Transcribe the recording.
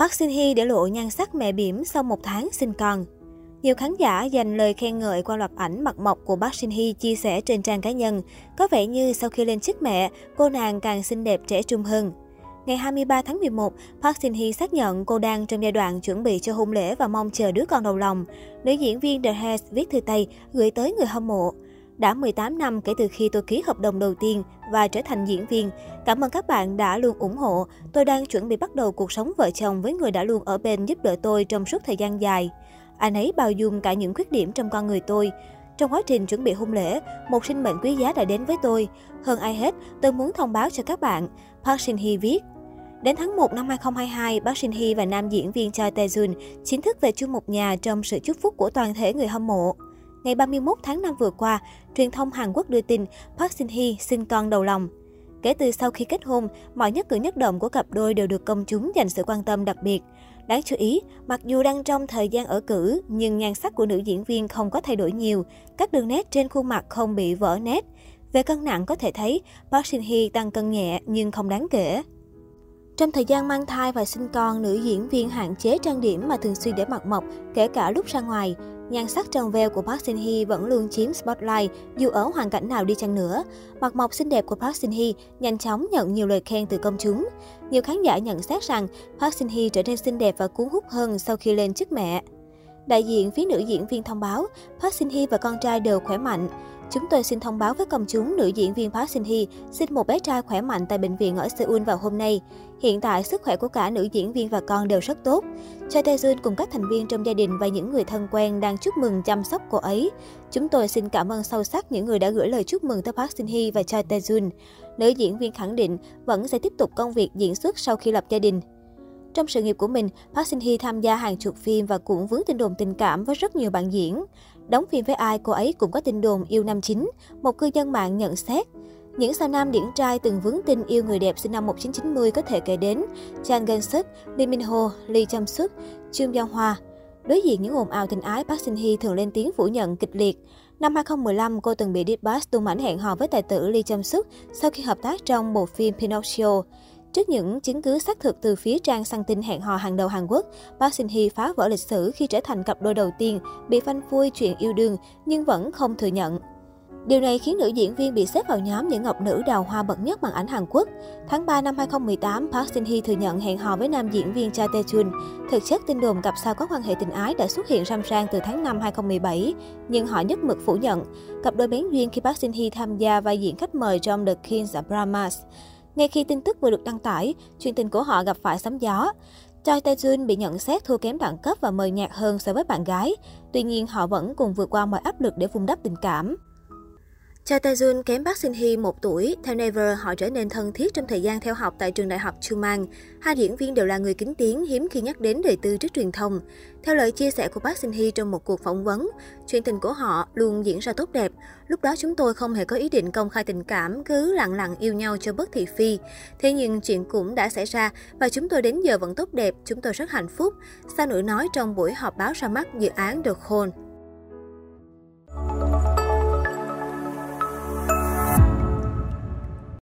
Park Shin Hye để lộ nhan sắc mẹ bỉm sau một tháng sinh con. Nhiều khán giả dành lời khen ngợi qua loạt ảnh mặt mộc của Park Shin Hye chia sẻ trên trang cá nhân. Có vẻ như sau khi lên chức mẹ, cô nàng càng xinh đẹp trẻ trung hơn. Ngày 23 tháng 11, Park Shin Hye xác nhận cô đang trong giai đoạn chuẩn bị cho hôn lễ và mong chờ đứa con đầu lòng. Nữ diễn viên The Hair viết thư tay gửi tới người hâm mộ. Đã 18 năm kể từ khi tôi ký hợp đồng đầu tiên và trở thành diễn viên. Cảm ơn các bạn đã luôn ủng hộ. Tôi đang chuẩn bị bắt đầu cuộc sống vợ chồng với người đã luôn ở bên giúp đỡ tôi trong suốt thời gian dài. Anh ấy bao dung cả những khuyết điểm trong con người tôi. Trong quá trình chuẩn bị hôn lễ, một sinh mệnh quý giá đã đến với tôi. Hơn ai hết, tôi muốn thông báo cho các bạn. Park Shin Hye viết. Đến tháng 1 năm 2022, Park Shin Hye và nam diễn viên Choi Tae Jun chính thức về chung một nhà trong sự chúc phúc của toàn thể người hâm mộ. Ngày 31 tháng 5 vừa qua, truyền thông Hàn Quốc đưa tin Park Shin Hye sinh con đầu lòng. Kể từ sau khi kết hôn, mọi nhất cử nhất động của cặp đôi đều được công chúng dành sự quan tâm đặc biệt. Đáng chú ý, mặc dù đang trong thời gian ở cử, nhưng nhan sắc của nữ diễn viên không có thay đổi nhiều, các đường nét trên khuôn mặt không bị vỡ nét. Về cân nặng có thể thấy, Park Shin Hye tăng cân nhẹ nhưng không đáng kể. Trong thời gian mang thai và sinh con, nữ diễn viên hạn chế trang điểm mà thường xuyên để mặt mộc, kể cả lúc ra ngoài. Nhan sắc tròn veo của Park Shin Hye vẫn luôn chiếm spotlight dù ở hoàn cảnh nào đi chăng nữa. Mặt mộc xinh đẹp của Park Shin Hye nhanh chóng nhận nhiều lời khen từ công chúng. Nhiều khán giả nhận xét rằng Park Shin Hye trở nên xinh đẹp và cuốn hút hơn sau khi lên chức mẹ. Đại diện phía nữ diễn viên thông báo, Park Shin Hye và con trai đều khỏe mạnh. Chúng tôi xin thông báo với công chúng nữ diễn viên Park Shin Hye sinh một bé trai khỏe mạnh tại bệnh viện ở Seoul vào hôm nay. Hiện tại, sức khỏe của cả nữ diễn viên và con đều rất tốt. Choi Tae Jun cùng các thành viên trong gia đình và những người thân quen đang chúc mừng chăm sóc cô ấy. Chúng tôi xin cảm ơn sâu sắc những người đã gửi lời chúc mừng tới Park Shin Hye và Choi Tae Jun. Nữ diễn viên khẳng định vẫn sẽ tiếp tục công việc diễn xuất sau khi lập gia đình. Trong sự nghiệp của mình, Park Shin Hye tham gia hàng chục phim và cũng vướng tin đồn tình cảm với rất nhiều bạn diễn. Đóng phim với ai, cô ấy cũng có tin đồn yêu nam chính. Một cư dân mạng nhận xét. Những sao nam điển trai từng vướng tin yêu người đẹp sinh năm 1990 có thể kể đến Chan Gen Suk, Lee Min Ho, Lee Chang Suk, Chung Yong Hwa. Đối diện những ồn ào tình ái, Park Shin Hye thường lên tiếng phủ nhận kịch liệt. Năm 2015, cô từng bị Dick tung ảnh hẹn hò với tài tử Lee Chang Suk sau khi hợp tác trong bộ phim Pinocchio. Trước những chứng cứ xác thực từ phía trang săn tin hẹn hò hàng đầu Hàn Quốc, Park Shin Hye phá vỡ lịch sử khi trở thành cặp đôi đầu tiên bị phanh phui chuyện yêu đương nhưng vẫn không thừa nhận. Điều này khiến nữ diễn viên bị xếp vào nhóm những ngọc nữ đào hoa bậc nhất bằng ảnh Hàn Quốc. Tháng 3 năm 2018, Park Shin Hye thừa nhận hẹn hò với nam diễn viên Cha Tae Chun. Thực chất tin đồn cặp sao có quan hệ tình ái đã xuất hiện râm ran từ tháng 5 2017, nhưng họ nhất mực phủ nhận. Cặp đôi bén duyên khi Park Shin Hye tham gia vai diễn khách mời trong The King's Brahmas. Ngay khi tin tức vừa được đăng tải, chuyện tình của họ gặp phải sóng gió. Choi Tae Jun bị nhận xét thua kém đẳng cấp và mời nhạt hơn so với bạn gái. Tuy nhiên, họ vẫn cùng vượt qua mọi áp lực để vun đắp tình cảm. Cha Tae-jun kém Park Shin Hye một tuổi. Theo Never, họ trở nên thân thiết trong thời gian theo học tại trường đại học Chumang. Hai diễn viên đều là người kính tiếng, hiếm khi nhắc đến đời tư trước truyền thông. Theo lời chia sẻ của Park Shin Hye trong một cuộc phỏng vấn, chuyện tình của họ luôn diễn ra tốt đẹp. Lúc đó chúng tôi không hề có ý định công khai tình cảm, cứ lặng lặng yêu nhau cho bất thị phi. Thế nhưng chuyện cũng đã xảy ra và chúng tôi đến giờ vẫn tốt đẹp, chúng tôi rất hạnh phúc. Sao nữ nói trong buổi họp báo ra mắt dự án The Call.